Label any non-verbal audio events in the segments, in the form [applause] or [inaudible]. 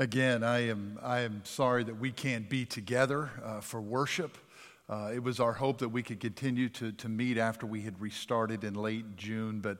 Again, I am, I am sorry that we can't be together uh, for worship. Uh, it was our hope that we could continue to, to meet after we had restarted in late June, but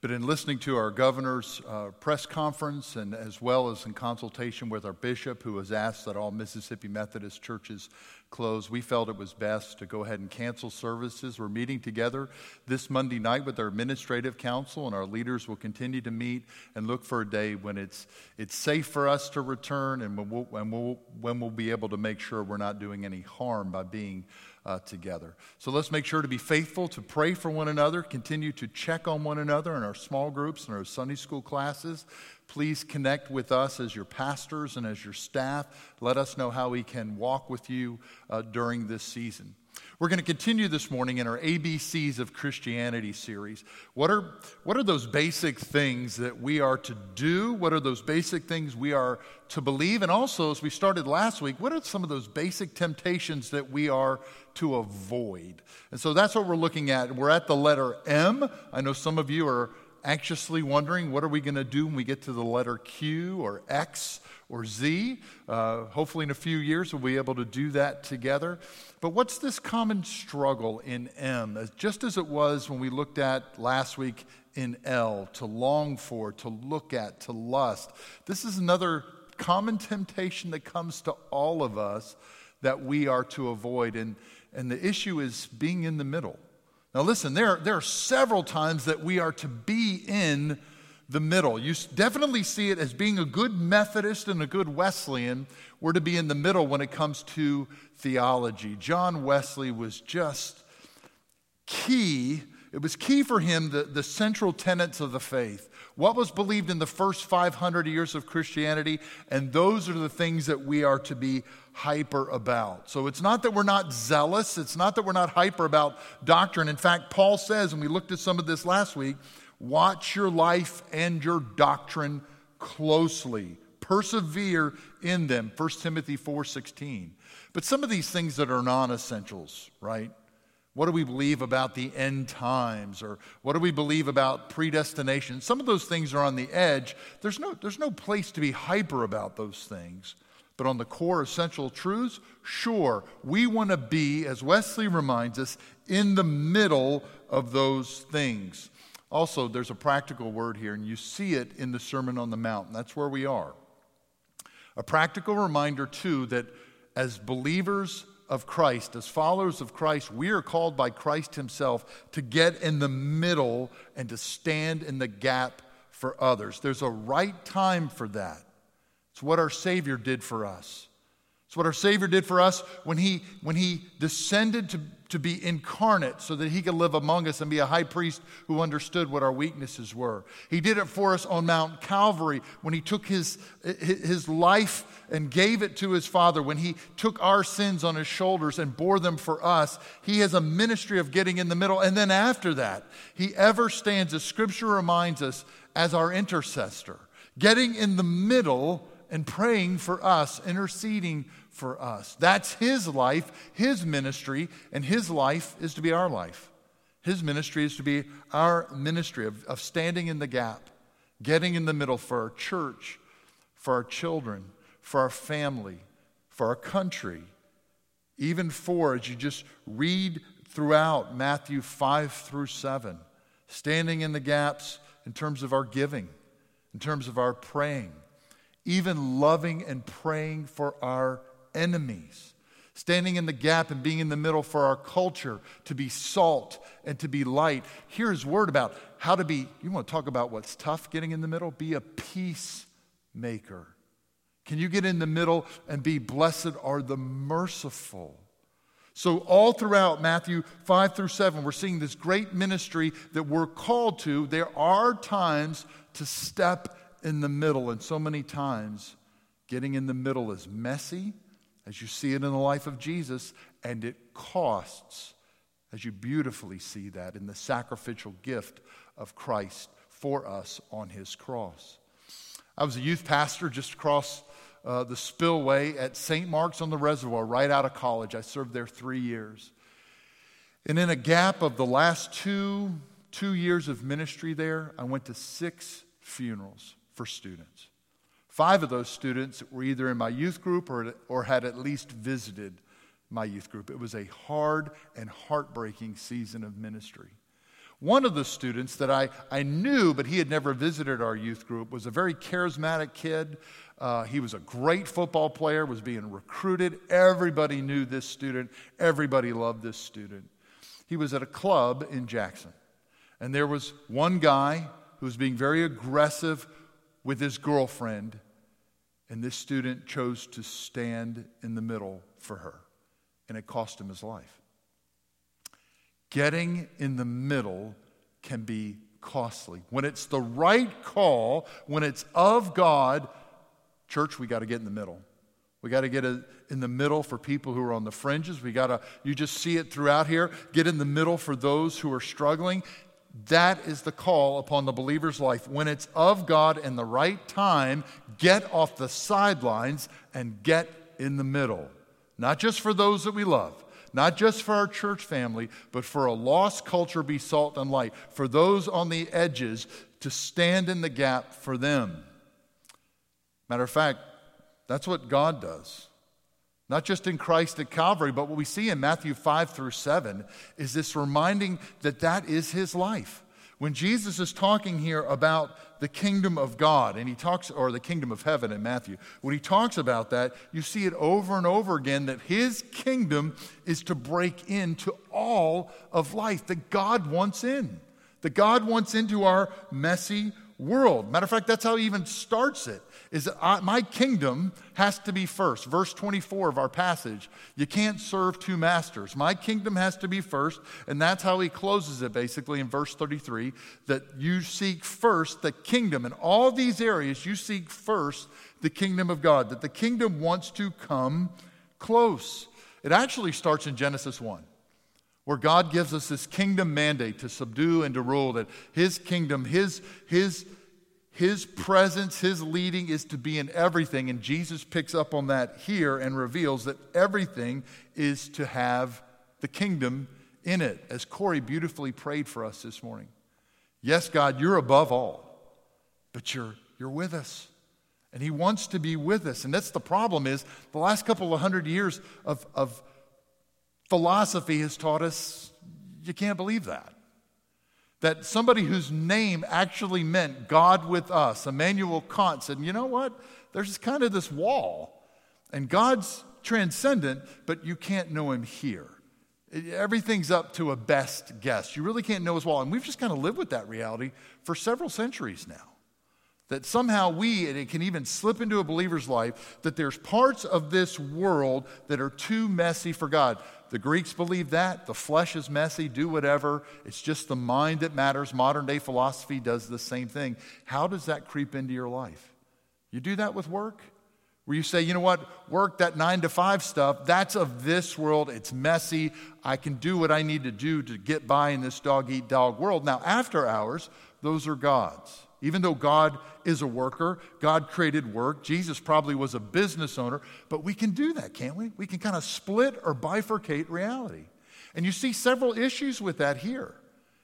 but in listening to our governor's uh, press conference and as well as in consultation with our bishop, who has asked that all Mississippi Methodist churches close, we felt it was best to go ahead and cancel services. We're meeting together this Monday night with our administrative council, and our leaders will continue to meet and look for a day when it's, it's safe for us to return and when we'll, when, we'll, when we'll be able to make sure we're not doing any harm by being uh, together. So let's make sure to be faithful, to pray for one another, continue to check on one another in our small groups and our Sunday school classes. Please connect with us as your pastors and as your staff. Let us know how we can walk with you uh, during this season. We're going to continue this morning in our ABCs of Christianity series. What are, what are those basic things that we are to do? What are those basic things we are to believe? And also, as we started last week, what are some of those basic temptations that we are to avoid? And so that's what we're looking at. We're at the letter M. I know some of you are anxiously wondering what are we going to do when we get to the letter Q or X or Z. Uh, hopefully, in a few years, we'll be able to do that together. But what's this common struggle in M? Just as it was when we looked at last week in L, to long for, to look at, to lust. This is another common temptation that comes to all of us that we are to avoid. And, and the issue is being in the middle. Now, listen, there, there are several times that we are to be in the middle. You definitely see it as being a good Methodist and a good Wesleyan. We're to be in the middle when it comes to theology. John Wesley was just key. It was key for him, the, the central tenets of the faith. What was believed in the first 500 years of Christianity, and those are the things that we are to be hyper about. So it's not that we're not zealous, it's not that we're not hyper about doctrine. In fact, Paul says, and we looked at some of this last week, Watch your life and your doctrine closely. Persevere in them. 1 Timothy 4:16. But some of these things that are non-essentials, right? What do we believe about the end times? Or what do we believe about predestination? Some of those things are on the edge. There's no, there's no place to be hyper about those things. But on the core essential truths, sure, we want to be, as Wesley reminds us, in the middle of those things. Also, there's a practical word here, and you see it in the Sermon on the Mount. That's where we are. A practical reminder, too, that as believers of Christ, as followers of Christ, we are called by Christ Himself to get in the middle and to stand in the gap for others. There's a right time for that. It's what our Savior did for us. It's what our Savior did for us when He, when he descended to to be incarnate so that he could live among us and be a high priest who understood what our weaknesses were. He did it for us on Mount Calvary when he took his, his life and gave it to his Father, when he took our sins on his shoulders and bore them for us. He has a ministry of getting in the middle. And then after that, he ever stands, as scripture reminds us, as our intercessor, getting in the middle and praying for us, interceding for us. That's his life, his ministry, and his life is to be our life. His ministry is to be our ministry of, of standing in the gap, getting in the middle for our church, for our children, for our family, for our country, even for, as you just read throughout Matthew 5 through 7, standing in the gaps in terms of our giving, in terms of our praying, even loving and praying for our enemies, standing in the gap and being in the middle for our culture to be salt and to be light. Here's word about how to be, you want to talk about what's tough getting in the middle? Be a peacemaker. Can you get in the middle and be blessed are the merciful? So, all throughout Matthew 5 through 7, we're seeing this great ministry that we're called to. There are times to step in the middle, and so many times getting in the middle is messy as you see it in the life of Jesus, and it costs, as you beautifully see that in the sacrificial gift of Christ for us on his cross. I was a youth pastor just across uh, the spillway at St. Mark's on the Reservoir, right out of college. I served there three years. And in a gap of the last two, two years of ministry there, I went to six funerals for students Five of those students were either in my youth group or, or had at least visited my youth group. It was a hard and heartbreaking season of ministry. One of the students that I, I knew, but he had never visited our youth group, was a very charismatic kid. Uh, he was a great football player, was being recruited. Everybody knew this student, everybody loved this student. He was at a club in Jackson, and there was one guy who was being very aggressive with his girlfriend, and this student chose to stand in the middle for her, and it cost him his life. Getting in the middle can be costly. When it's the right call, when it's of God, church, we got to get in the middle. We got to get in the middle for people who are on the fringes. We got to, you just see it throughout here. Get in the middle for those who are struggling. That is the call upon the believer's life. When it's of God and the right time, get off the sidelines and get in the middle. Not just for those that we love, not just for our church family, but for a lost culture, be salt and light. For those on the edges, to stand in the gap for them. Matter of fact, that's what God does. Not just in Christ at Calvary, but what we see in Matthew 5 through 7 is this reminding that that is his life. When Jesus is talking here about the kingdom of God, and he talks, or the kingdom of heaven in Matthew, when he talks about that, you see it over and over again that his kingdom is to break into all of life that God wants in, that God wants into our messy world. Matter of fact, that's how he even starts it is that I, my kingdom has to be first. Verse 24 of our passage. You can't serve two masters. My kingdom has to be first. And that's how he closes it basically in verse 33 that you seek first the kingdom. In all these areas, you seek first the kingdom of God, that the kingdom wants to come close. It actually starts in Genesis 1 where God gives us this kingdom mandate to subdue and to rule, that His kingdom, His, His his presence, His leading is to be in everything. And Jesus picks up on that here and reveals that everything is to have the kingdom in it, as Corey beautifully prayed for us this morning. Yes, God, you're above all, but you're, you're with us. And He wants to be with us. And that's the problem is the last couple of hundred years of, of philosophy has taught us you can't believe that that somebody whose name actually meant God with us, Immanuel Kant, said, you know what? There's kind of this wall, and God's transcendent, but you can't know him here. Everything's up to a best guess. You really can't know his wall. And we've just kind of lived with that reality for several centuries now. That somehow we, and it can even slip into a believer's life, that there's parts of this world that are too messy for God. The Greeks believe that. The flesh is messy, do whatever. It's just the mind that matters. Modern day philosophy does the same thing. How does that creep into your life? You do that with work? Where you say, you know what, work, that nine to five stuff, that's of this world. It's messy. I can do what I need to do to get by in this dog eat dog world. Now, after hours, those are God's. Even though God is a worker, God created work, Jesus probably was a business owner, but we can do that, can't we? We can kind of split or bifurcate reality. And you see several issues with that here.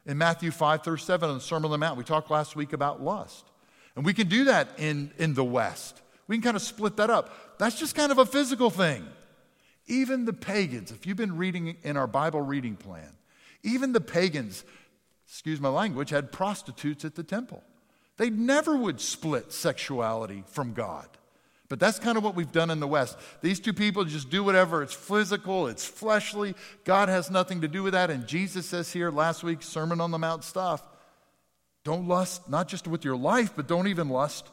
In Matthew 5 through 7 on the Sermon on the Mount, we talked last week about lust. And we can do that in, in the West. We can kind of split that up. That's just kind of a physical thing. Even the pagans, if you've been reading in our Bible reading plan, even the pagans, excuse my language, had prostitutes at the temple. They never would split sexuality from God. But that's kind of what we've done in the West. These two people just do whatever. It's physical, it's fleshly. God has nothing to do with that. And Jesus says here last week, Sermon on the Mount stuff don't lust, not just with your life, but don't even lust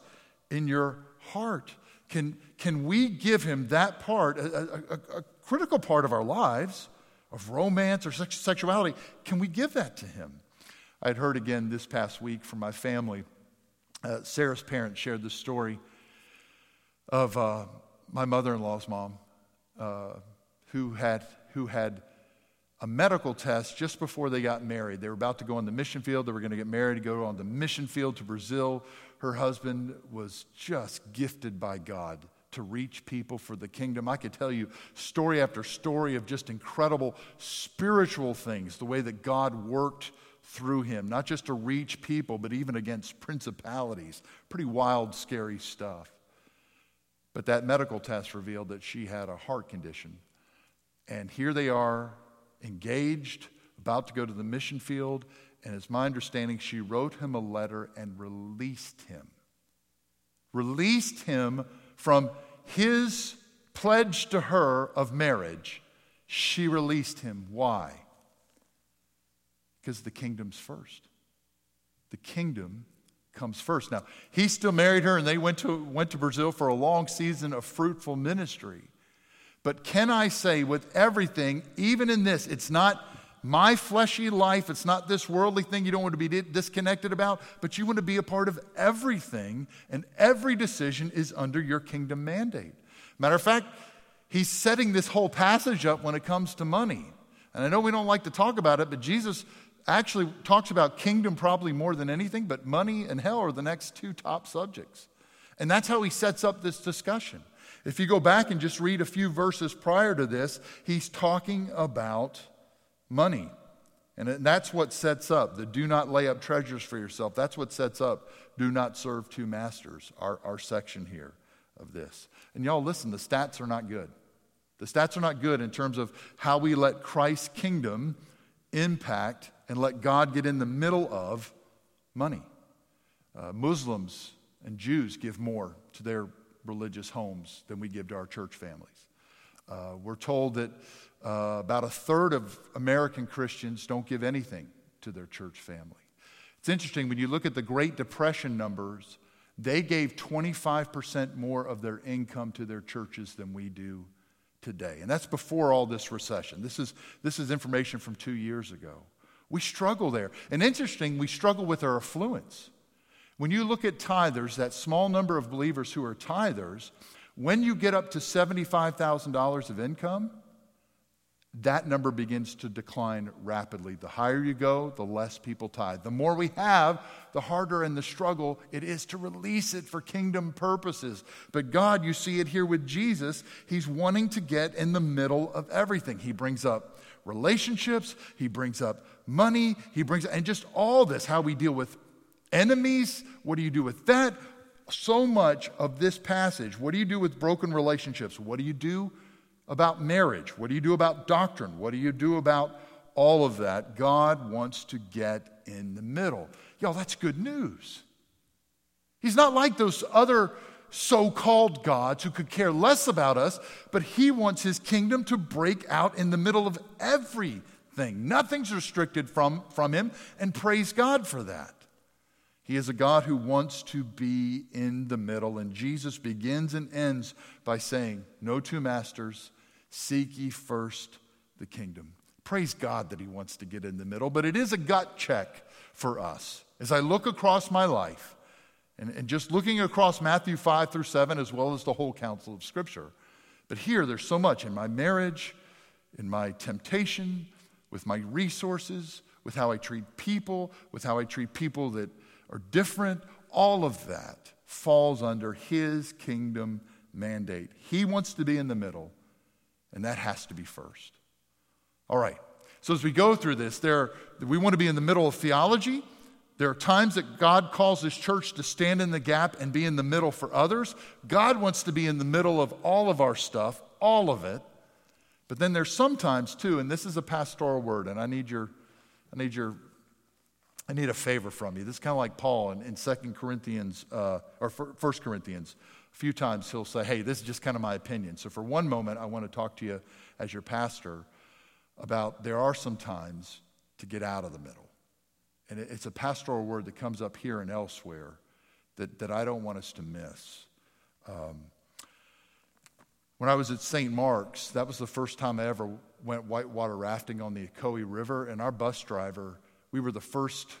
in your heart. Can, can we give him that part, a, a, a critical part of our lives, of romance or sexuality? Can we give that to him? I had heard again this past week from my family uh, Sarah's parents shared the story of uh, my mother in law's mom uh, who, had, who had a medical test just before they got married. They were about to go on the mission field. They were going to get married, to go on the mission field to Brazil. Her husband was just gifted by God to reach people for the kingdom. I could tell you story after story of just incredible spiritual things, the way that God worked through him, not just to reach people, but even against principalities. Pretty wild, scary stuff. But that medical test revealed that she had a heart condition. And here they are, engaged, about to go to the mission field. And it's my understanding she wrote him a letter and released him. Released him from his pledge to her of marriage. She released him. Why? Because the kingdom's first. The kingdom comes first. Now, he still married her and they went to, went to Brazil for a long season of fruitful ministry. But can I say, with everything, even in this, it's not my fleshy life, it's not this worldly thing you don't want to be disconnected about, but you want to be a part of everything, and every decision is under your kingdom mandate. Matter of fact, he's setting this whole passage up when it comes to money. And I know we don't like to talk about it, but Jesus actually talks about kingdom probably more than anything, but money and hell are the next two top subjects. And that's how he sets up this discussion. If you go back and just read a few verses prior to this, he's talking about money. And that's what sets up the do not lay up treasures for yourself. That's what sets up do not serve two masters, our, our section here of this. And y'all, listen, the stats are not good. The stats are not good in terms of how we let Christ's kingdom impact and let God get in the middle of money. Uh, Muslims and Jews give more to their religious homes than we give to our church families. Uh, we're told that uh, about a third of American Christians don't give anything to their church family. It's interesting when you look at the Great Depression numbers, they gave 25% more of their income to their churches than we do today. And that's before all this recession. This is, this is information from two years ago. We struggle there. And interesting, we struggle with our affluence. When you look at tithers, that small number of believers who are tithers, when you get up to $75,000 of income, that number begins to decline rapidly. The higher you go, the less people tithe. The more we have, the harder and the struggle it is to release it for kingdom purposes. But God, you see it here with Jesus, He's wanting to get in the middle of everything. He brings up relationships, He brings up money, He brings, and just all this, how we deal with enemies. What do you do with that? So much of this passage. What do you do with broken relationships? What do you do about marriage? What do you do about doctrine? What do you do about all of that? God wants to get in the middle. Y'all, that's good news. He's not like those other so called gods who could care less about us, but He wants His kingdom to break out in the middle of everything. Nothing's restricted from, from Him, and praise God for that. He is a God who wants to be in the middle, and Jesus begins and ends by saying, No two masters, seek ye first the kingdom. Praise God that He wants to get in the middle, but it is a gut check for us. As I look across my life, and, and just looking across Matthew 5 through 7, as well as the whole counsel of Scripture, but here there's so much in my marriage, in my temptation, with my resources, with how I treat people, with how I treat people that are different, all of that falls under his kingdom mandate. He wants to be in the middle, and that has to be first. All right. So as we go through this, there we want to be in the middle of theology. There are times that God calls his church to stand in the gap and be in the middle for others. God wants to be in the middle of all of our stuff, all of it. But then there's sometimes too, and this is a pastoral word, and I need your I need your I need a favor from you. This is kind of like Paul in, in 2 Corinthians, uh, or 1 Corinthians. A few times he'll say, Hey, this is just kind of my opinion. So for one moment, I want to talk to you as your pastor about there are some times to get out of the middle. And it's a pastoral word that comes up here and elsewhere that, that I don't want us to miss. Um, when I was at St. Mark's, that was the first time I ever went whitewater rafting on the Ocoee River, and our bus driver we were the first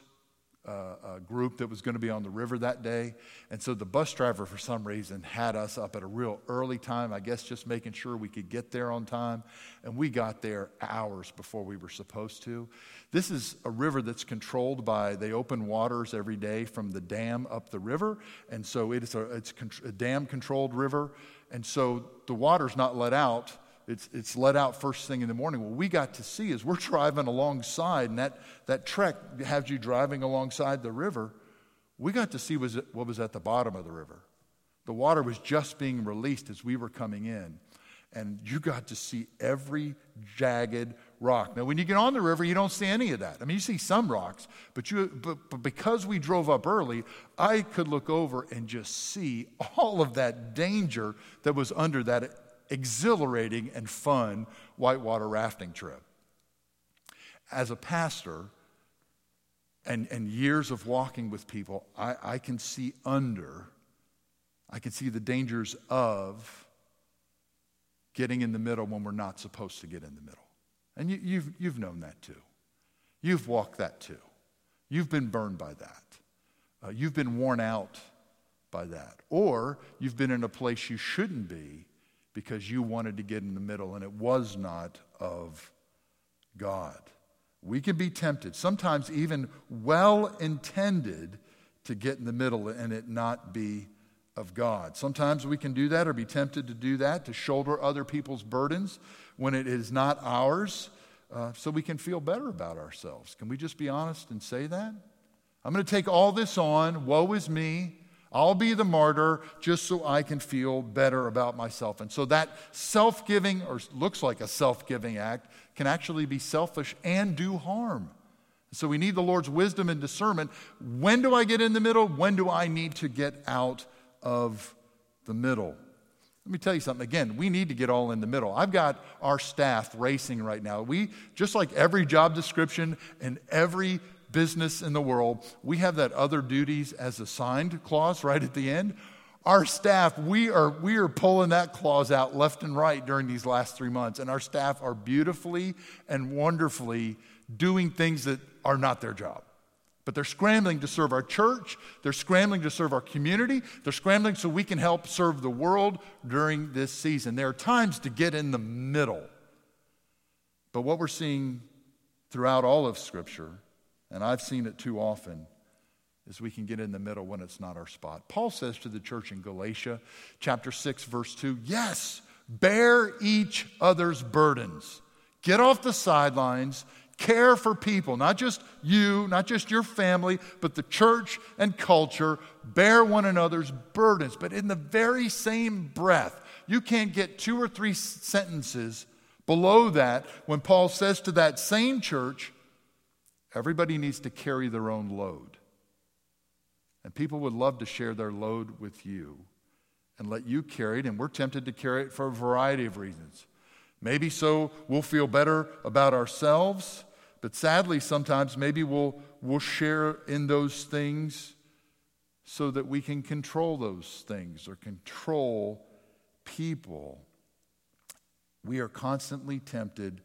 uh, uh, group that was going to be on the river that day. And so the bus driver, for some reason, had us up at a real early time, I guess just making sure we could get there on time. And we got there hours before we were supposed to. This is a river that's controlled by, they open waters every day from the dam up the river. And so it's a, it's a dam controlled river. And so the water's not let out it's, it's let out first thing in the morning. What we got to see is we're driving alongside, and that, that trek has you driving alongside the river. We got to see was what was at the bottom of the river. The water was just being released as we were coming in. And you got to see every jagged rock. Now, when you get on the river, you don't see any of that. I mean, you see some rocks, but, you, but, but because we drove up early, I could look over and just see all of that danger that was under that exhilarating and fun whitewater rafting trip. As a pastor, and, and years of walking with people, I, I can see under, I can see the dangers of getting in the middle when we're not supposed to get in the middle. And you, you've, you've known that too. You've walked that too. You've been burned by that. Uh, you've been worn out by that. Or you've been in a place you shouldn't be because you wanted to get in the middle and it was not of God. We can be tempted, sometimes even well intended, to get in the middle and it not be of God. Sometimes we can do that or be tempted to do that, to shoulder other people's burdens when it is not ours, uh, so we can feel better about ourselves. Can we just be honest and say that? I'm going to take all this on. Woe is me. I'll be the martyr just so I can feel better about myself. And so that self giving, or looks like a self giving act, can actually be selfish and do harm. So we need the Lord's wisdom and discernment. When do I get in the middle? When do I need to get out of the middle? Let me tell you something. Again, we need to get all in the middle. I've got our staff racing right now. We, just like every job description and every business in the world, we have that other duties as assigned clause right at the end. Our staff, we are, we are pulling that clause out left and right during these last three months. And our staff are beautifully and wonderfully doing things that are not their job. But they're scrambling to serve our church. They're scrambling to serve our community. They're scrambling so we can help serve the world during this season. There are times to get in the middle. But what we're seeing throughout all of Scripture and I've seen it too often, is we can get in the middle when it's not our spot. Paul says to the church in Galatia, chapter 6, verse 2, yes, bear each other's burdens. Get off the sidelines, care for people, not just you, not just your family, but the church and culture. Bear one another's burdens. But in the very same breath, you can't get two or three sentences below that when Paul says to that same church, Everybody needs to carry their own load. And people would love to share their load with you and let you carry it. And we're tempted to carry it for a variety of reasons. Maybe so we'll feel better about ourselves, but sadly, sometimes maybe we'll, we'll share in those things so that we can control those things or control people. We are constantly tempted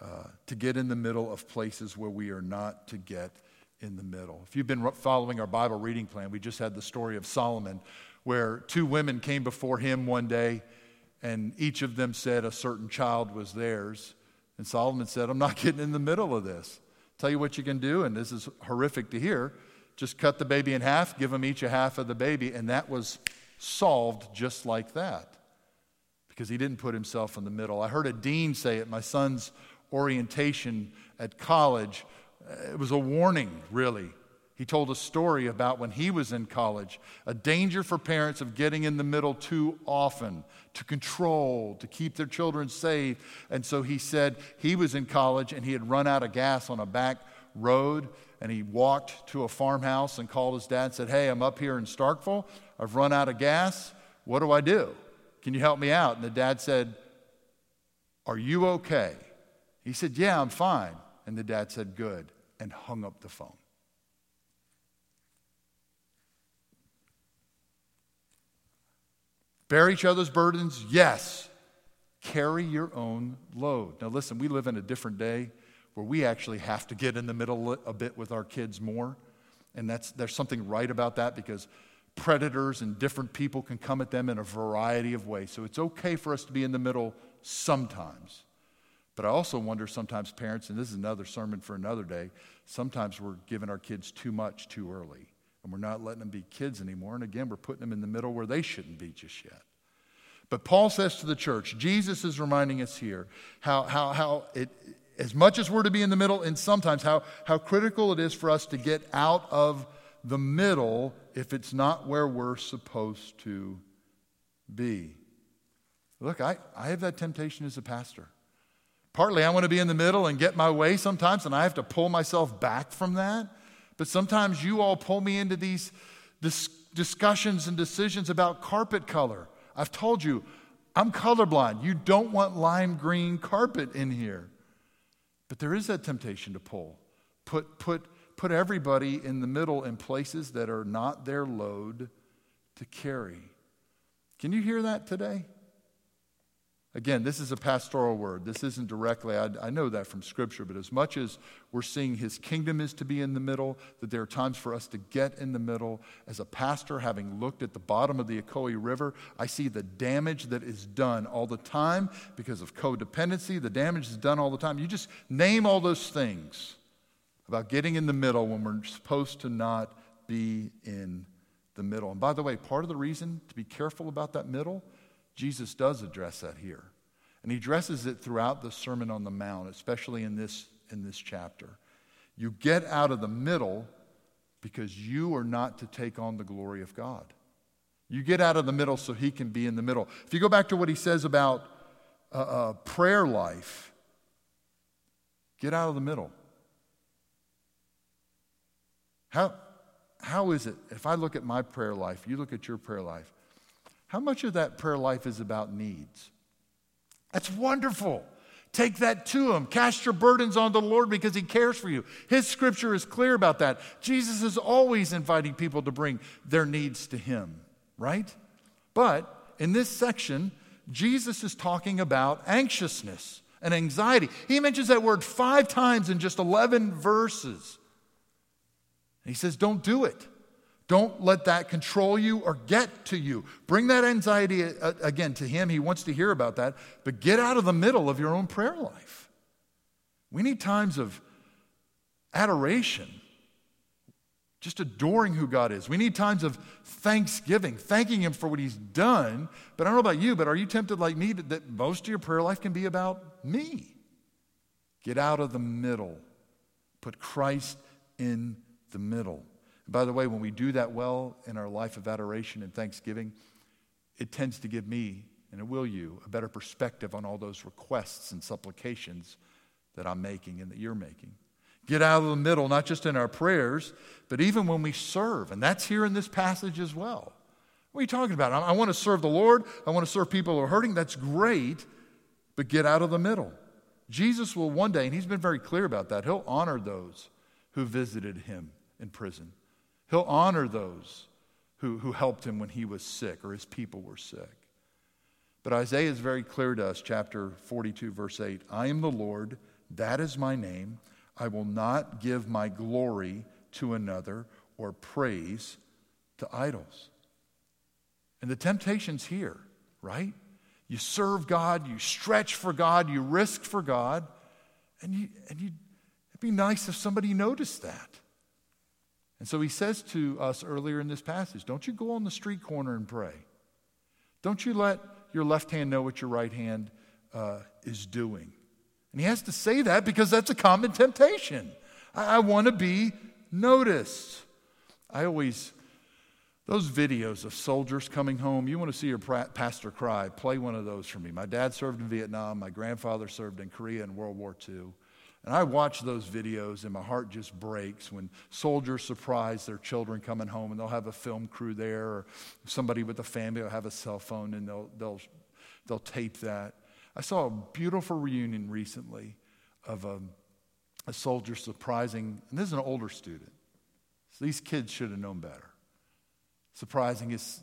uh, to get in the middle of places where we are not to get in the middle. If you've been following our Bible reading plan, we just had the story of Solomon where two women came before him one day and each of them said a certain child was theirs. And Solomon said, I'm not [laughs] getting in the middle of this. Tell you what you can do, and this is horrific to hear. Just cut the baby in half, give them each a half of the baby, and that was solved just like that because he didn't put himself in the middle. I heard a dean say it. My son's orientation at college. Uh, it was a warning, really. He told a story about when he was in college, a danger for parents of getting in the middle too often, to control, to keep their children safe. And so he said he was in college and he had run out of gas on a back road and he walked to a farmhouse and called his dad and said, Hey, I'm up here in Starkville. I've run out of gas. What do I do? Can you help me out? And the dad said, Are you okay? He said, Yeah, I'm fine. And the dad said, Good, and hung up the phone. Bear each other's burdens? Yes. Carry your own load. Now, listen, we live in a different day where we actually have to get in the middle a bit with our kids more. And that's, there's something right about that because predators and different people can come at them in a variety of ways. So it's okay for us to be in the middle sometimes. But I also wonder sometimes, parents, and this is another sermon for another day, sometimes we're giving our kids too much too early. And we're not letting them be kids anymore. And again, we're putting them in the middle where they shouldn't be just yet. But Paul says to the church, Jesus is reminding us here how, how, how it, as much as we're to be in the middle, and sometimes how, how critical it is for us to get out of the middle if it's not where we're supposed to be. Look, I, I have that temptation as a pastor. Partly I want to be in the middle and get my way sometimes, and I have to pull myself back from that. But sometimes you all pull me into these dis- discussions and decisions about carpet color. I've told you, I'm colorblind. You don't want lime green carpet in here. But there is that temptation to pull. Put, put, put everybody in the middle in places that are not their load to carry. Can you hear that today? Again, this is a pastoral word. This isn't directly, I, I, know that from Scripture, but as much as we're seeing His kingdom is to be in the middle, that there are times for us to get in the middle. As a pastor, having looked at the bottom of the Ocoee River, I see the damage that is done all the time because of codependency. The damage is done all the time. You just name all those things about getting in the middle when we're supposed to not be in the middle. And by the way, part of the reason to be careful about that middle Jesus does address that here. And he addresses it throughout the Sermon on the Mount, especially in this, in this chapter. You get out of the middle because you are not to take on the glory of God. You get out of the middle so he can be in the middle. If you go back to what he says about uh, uh, prayer life, get out of the middle. How, how is it, if I look at my prayer life, you look at your prayer life, how much of that prayer life is about needs? That's wonderful. Take that to Him. Cast your burdens on the Lord because He cares for you. His scripture is clear about that. Jesus is always inviting people to bring their needs to Him, right? But in this section, Jesus is talking about anxiousness and anxiety. He mentions that word five times in just 11 verses. he says, Don't do it. Don't let that control you or get to you. Bring that anxiety uh, again to Him. He wants to hear about that. But get out of the middle of your own prayer life. We need times of adoration, just adoring who God is. We need times of thanksgiving, thanking Him for what He's done. But I don't know about you, but are you tempted like me that most of your prayer life can be about me? Get out of the middle, put Christ in the middle. By the way, when we do that well in our life of adoration and thanksgiving, it tends to give me, and it will you, a better perspective on all those requests and supplications that I'm making and that you're making. Get out of the middle, not just in our prayers, but even when we serve. And that's here in this passage as well. What are you talking about? I, want to serve the Lord. I want to serve people who are hurting. That's great, but get out of the middle. Jesus will one day, and he's been very clear about that, he'll honor those who visited him in prison. He'll honor those who, who helped him when he was sick or his people were sick. But Isaiah is very clear to us, chapter 42, verse 8 I am the Lord, that is my name. I will not give my glory to another or praise to idols. And the temptation's here, right? You serve God, you stretch for God, you risk for God, and, you, and you, it'd be nice if somebody noticed that. And so he says to us earlier in this passage don't you go on the street corner and pray. Don't you let your left hand know what your right hand uh, is doing. And he has to say that because that's a common temptation. I, I want to be noticed. I always, those videos of soldiers coming home, you want to see your pastor cry, play one of those for me. My dad served in Vietnam, my grandfather served in Korea in World War II. And I watch those videos and my heart just breaks when soldiers surprise their children coming home and they'll have a film crew there or somebody with a family will have a cell phone and they'll, they'll, they'll tape that. I saw a beautiful reunion recently of a, a soldier surprising, and this is an older student. So these kids should have known better. Surprising his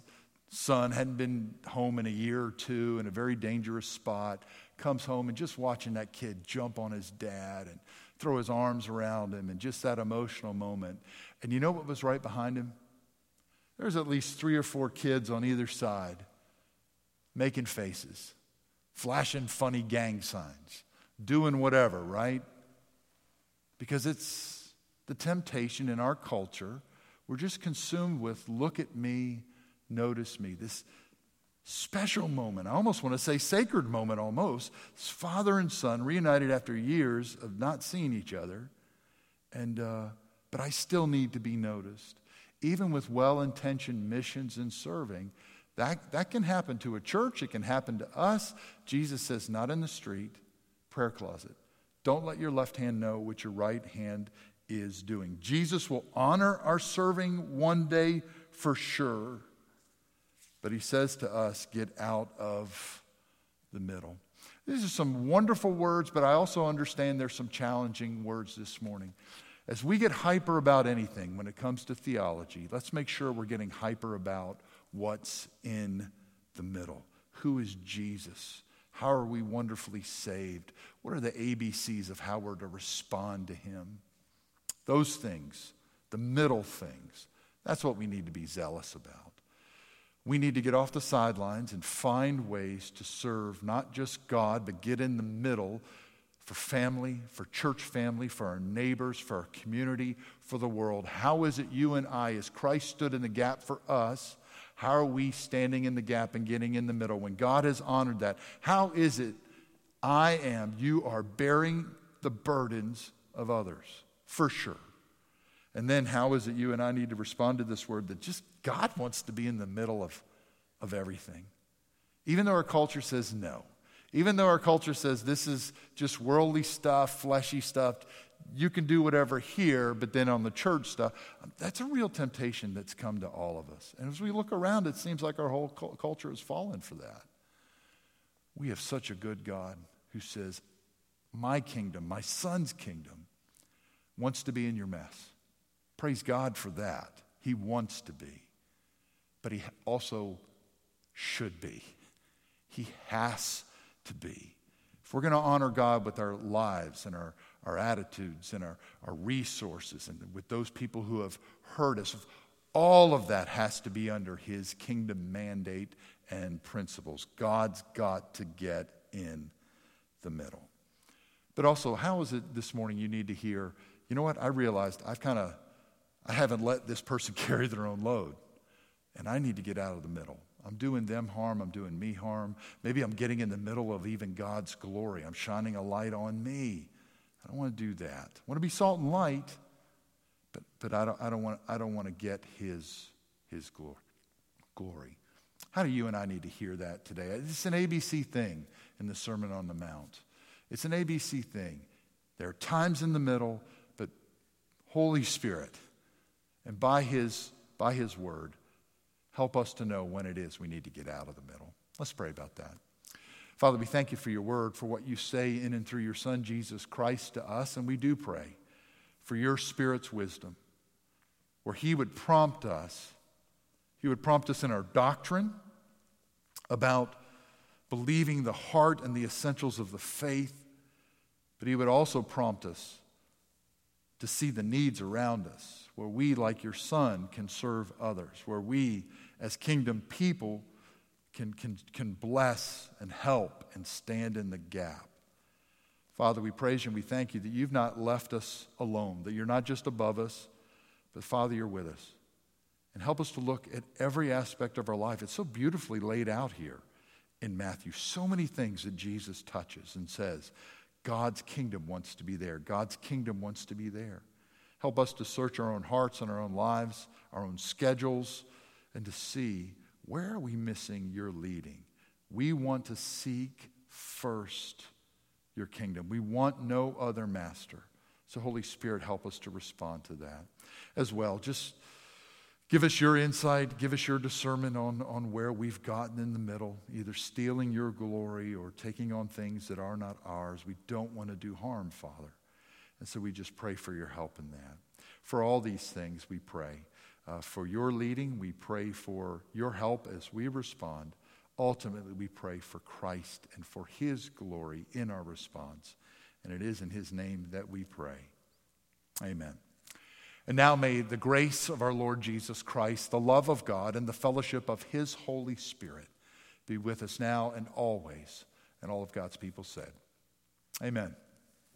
son hadn't been home in a year or two in a very dangerous spot comes home and just watching that kid jump on his dad and throw his arms around him and just that emotional moment. And you know what was right behind him? There's at least three or four kids on either side making faces, flashing funny gang signs, doing whatever, right? Because it's the temptation in our culture. We're just consumed with look at me, notice me. This special moment. I almost want to say sacred moment almost. It's father and son reunited after years of not seeing each other. And, uh, but I still need to be noticed. Even with well intentioned missions and serving, That, that can happen to a church, it can happen to us. Jesus says, not in the street, prayer closet. Don't let your left hand know what your right hand is doing. Jesus will honor our serving one day for sure. But he says to us, get out of the middle. These are some wonderful words, but I also understand there's some challenging words this morning. As we get hyper about anything when it comes to theology, let's make sure we're getting hyper about what's in the middle. Who is Jesus? How are we wonderfully saved? What are the ABCs of how we're to respond to Him? Those things, the middle things, that's what we need to be zealous about. We need to get off the sidelines and find ways to serve not just God, but get in the middle for family, for church family, for our neighbors, for our community, for the world. How is it you and I, as Christ stood in the gap for us, how are we standing in the gap and getting in the middle when God has honored that? How is it I am, you are bearing the burdens of others? For sure. And then how is it you and I need to respond to this word that just God wants to be in the middle of, of everything? Even though our culture says no. Even though our culture says this is just worldly stuff, fleshy stuff, you can do whatever here, but then on the church stuff, um, that's a real temptation that's come to all of us. And as we look around, it seems like our whole culture has fallen for that. We have such a good God who says, My kingdom, my son's kingdom, wants to be in your mess. Praise God for that. He wants to be, but he also should be. He has to be. If we're going to honor God with our lives and our our attitudes and our, our resources and with those people who have hurt us. All of that has to be under his kingdom mandate and principles. God's got to get in the middle. But also, how is it this morning you need to hear, you know what? I realized I've kind of, I haven't let this person [laughs] carry their own load, and I need to get out of the middle. I'm doing them harm. I'm doing me harm. Maybe I'm getting in the middle of even God's glory. I'm shining a light on me. I don't want to do that. I want to be salt and light, but, but I, don't, I, don't want, I don't want to get his, his glory, glory. How do you and I need to hear that today? It's an ABC thing in the Sermon on the Mount. It's an ABC thing. There are times in the middle, but Holy Spirit, and by his, by his word, help us to know when it is we need to get out of the middle. Let's pray about that. Father, we thank you for your word, for what you say in and through your Son, Jesus Christ, to us. And we do pray for your Spirit's wisdom, where He would prompt us. He would prompt us in our doctrine about believing the heart and the essentials of the faith, but He would also prompt us to see the needs around us, where we, like your Son, can serve others, where we, as kingdom people, can, can, can bless and help and stand in the gap. Father, we praise you and we thank you that you've not left us alone, that you're not just above us, but Father, you're with us. And help us to look at every aspect of our life. It's so beautifully laid out here in Matthew. So many things that Jesus touches and says, God's kingdom wants to be there. God's kingdom wants to be there. Help us to search our own hearts and our own lives, our own schedules, and to see where are we missing your leading? We want to seek first your kingdom. We want no other master. So, Holy Spirit, help us to respond to that as well. Just give us your insight, give us your discernment on, on where we've gotten in the middle, either stealing your glory or taking on things that are not ours. We don't want to do harm, Father. And so we just pray for your help in that. For all these things, we pray uh, for your leading. We pray for your help as we respond. Ultimately, we pray for Christ and for his glory in our response. And it is in his name that we pray. Amen. And now may the grace of our Lord Jesus Christ, the love of God, and the fellowship of his Holy Spirit be with us now and always. And all of God's people said, Amen.